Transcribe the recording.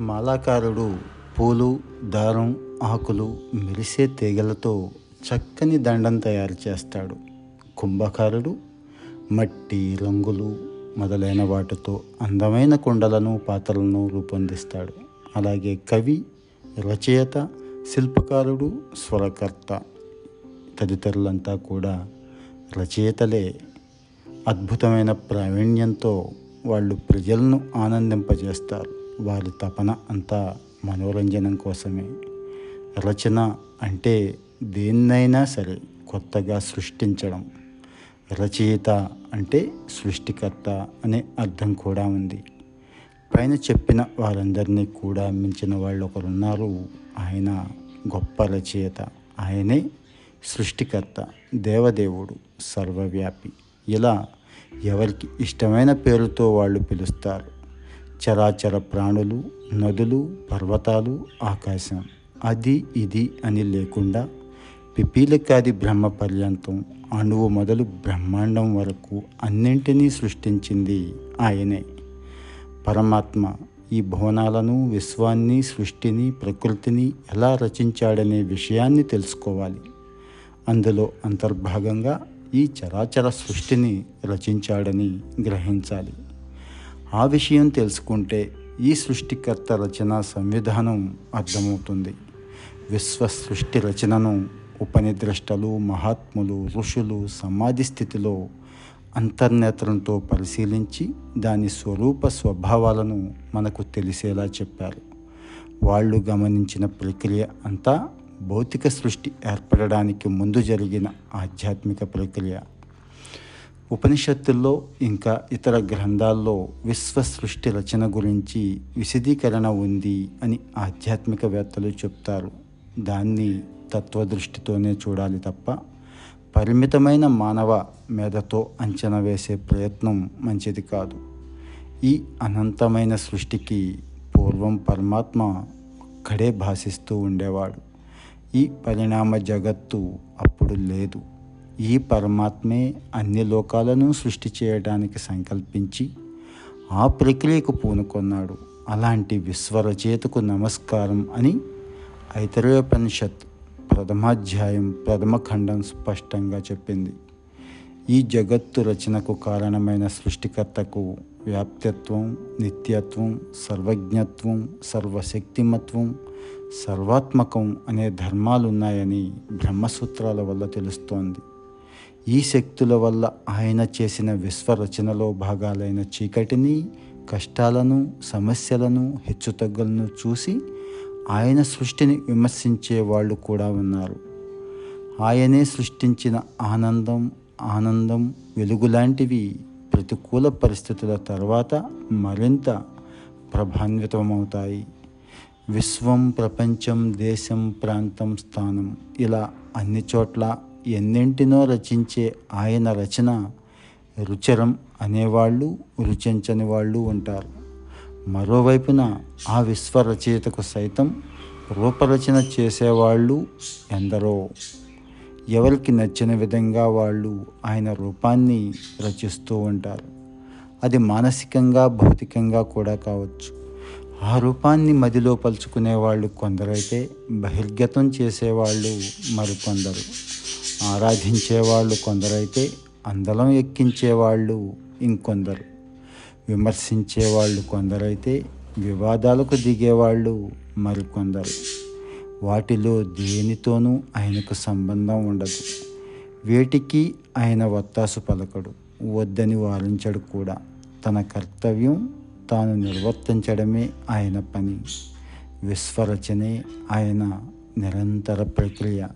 మాలాకారుడు పూలు దారం ఆకులు మెరిసే తీగలతో చక్కని దండం తయారు చేస్తాడు. కుంభకారుడు మట్టి రంగులు మొదలైన వాటితో అందమైన కుండలను పాత్రలను రూపొందిస్తాడు. అలాగే కవి రచయిత శిల్పకారుడు స్వరకర్త తదితరులంతా కూడా రచయితలే. అద్భుతమైన ప్రావీణ్యంతో వాళ్ళు ప్రజలను ఆనందింపజేస్తారు. వారి తపన అంతా మనోరంజనం కోసమే. రచన అంటే దేన్నైనా సరే కొత్తగా సృష్టించడం. రచయిత అంటే సృష్టికర్త అనే అర్థం కూడా ఉంది. పైన చెప్పిన వారందరినీ కూడా మించిన వాళ్ళు ఒకరున్నారు. ఆయన గొప్ప రచయిత. ఆయనే సృష్టికర్త దేవదేవుడు సర్వవ్యాపి. ఇలా ఎవరికి ఇష్టమైన పేరుతో వాళ్ళు పిలుస్తారు. చరాచర ప్రాణులు నదులు పర్వతాలు ఆకాశం. అది ఇది అని లేకుండా పిపీలకాది బ్రహ్మ పర్యంతం అణువు మొదలు బ్రహ్మాండం వరకు అన్నింటినీ సృష్టించింది ఆయనే. పరమాత్మ ఈ భువనాలను విశ్వాన్ని సృష్టిని ప్రకృతిని ఎలా రచించాడనే విషయాన్ని తెలుసుకోవాలి. అందులో అంతర్భాగంగా ఈ చరాచర సృష్టిని రచించాడని గ్రహించాలి. ఆ విషయం తెలుసుకుంటే ఈ సృష్టికర్త రచన సంవిధానం అర్థమవుతుంది. విశ్వ సృష్టి రచనను ఉపనిద్రష్టలు మహాత్ములు ఋషులు సమాధి స్థితిలో అంతర్నేత్రంతో పరిశీలించి దాని స్వరూప స్వభావాలను మనకు తెలిసేలా చెప్పారు. వాళ్ళు గమనించిన ప్రక్రియ అంతా భౌతిక సృష్టి ఏర్పడడానికి ముందు జరిగిన ఆధ్యాత్మిక ప్రక్రియ. ఉపనిషత్తుల్లో ఇంకా ఇతర గ్రంథాల్లో విశ్వ సృష్టి రచన గురించి విశదీకరణ ఉంది అని ఆధ్యాత్మికవేత్తలు చెప్తారు. దాన్ని తత్వదృష్టితోనే చూడాలి తప్ప పరిమితమైన మానవ మేధతో అంచనా వేసే ప్రయత్నం మంచిది కాదు. ఈ అనంతమైన సృష్టికి పూర్వం పరమాత్మ ఒక్కడే భాషిస్తూ ఉండేవాడు. ఈ పరిణామ జగత్తు అప్పుడు లేదు. ఈ పరమాత్మే అన్ని లోకాలను సృష్టి చేయడానికి సంకల్పించి ఆ ప్రక్రియకు పూనుకొన్నాడు. అలాంటి విశ్వరచయితకు నమస్కారం అని ఐతరేయోపనిషత్ ప్రథమాధ్యాయం ప్రథమ ఖండం స్పష్టంగా చెప్పింది. ఈ జగత్తు రచనకు కారణమైన సృష్టికర్తకు వ్యాప్తిత్వం నిత్యత్వం సర్వజ్ఞత్వం సర్వశక్తిమత్వం సర్వాత్మకం అనే ధర్మాలున్నాయని బ్రహ్మసూత్రాల వల్ల తెలుస్తోంది. ఈ శక్తుల వల్ల ఆయన చేసిన విశ్వరచనలో భాగాలైన చీకటిని కష్టాలను సమస్యలను హెచ్చుతగ్గులను చూసి ఆయన సృష్టిని విమర్శించే వాళ్ళు కూడా ఉన్నారు. ఆయనే సృష్టించిన ఆనందం ఆనందం వెలుగు లాంటివి ప్రతికూల పరిస్థితుల తర్వాత మరింత ప్రభాన్వితమవుతాయి. విశ్వం ప్రపంచం దేశం ప్రాంతం స్థానం ఇలా అన్ని చోట్ల ఎన్నింటినో రచించే ఆయన రచన రుచరం అనేవాళ్ళు రుచించని వాళ్ళు ఉంటారు. మరోవైపున ఆ విశ్వ రచయితకు సైతం రూపరచన చేసేవాళ్ళు ఎందరో. ఎవరికి నచ్చిన విధంగా వాళ్ళు ఆయన రూపాన్ని రచిస్తూ ఉంటారు. అది మానసికంగా భౌతికంగా కూడా కావచ్చు. ఆ రూపాన్ని మదిలో పలుచుకునేవాళ్ళు కొందరైతే బహిర్గతం చేసేవాళ్ళు మరికొందరు. ఆరాధించేవాళ్ళు కొందరైతే అందలం ఎక్కించేవాళ్ళు ఇంకొందరు. విమర్శించేవాళ్ళు కొందరైతే వివాదాలకు దిగేవాళ్ళు మరికొందరు. వాటిలో దేనితోనూ ఆయనకు సంబంధం ఉండదు. వేటికి ఆయన వత్తాసు పలకడు వద్దని వారించడు కూడా. తన కర్తవ్యం తాను నిర్వర్తించడమే ఆయన పని. విశ్వరచనే ఆయన నిరంతర ప్రక్రియ.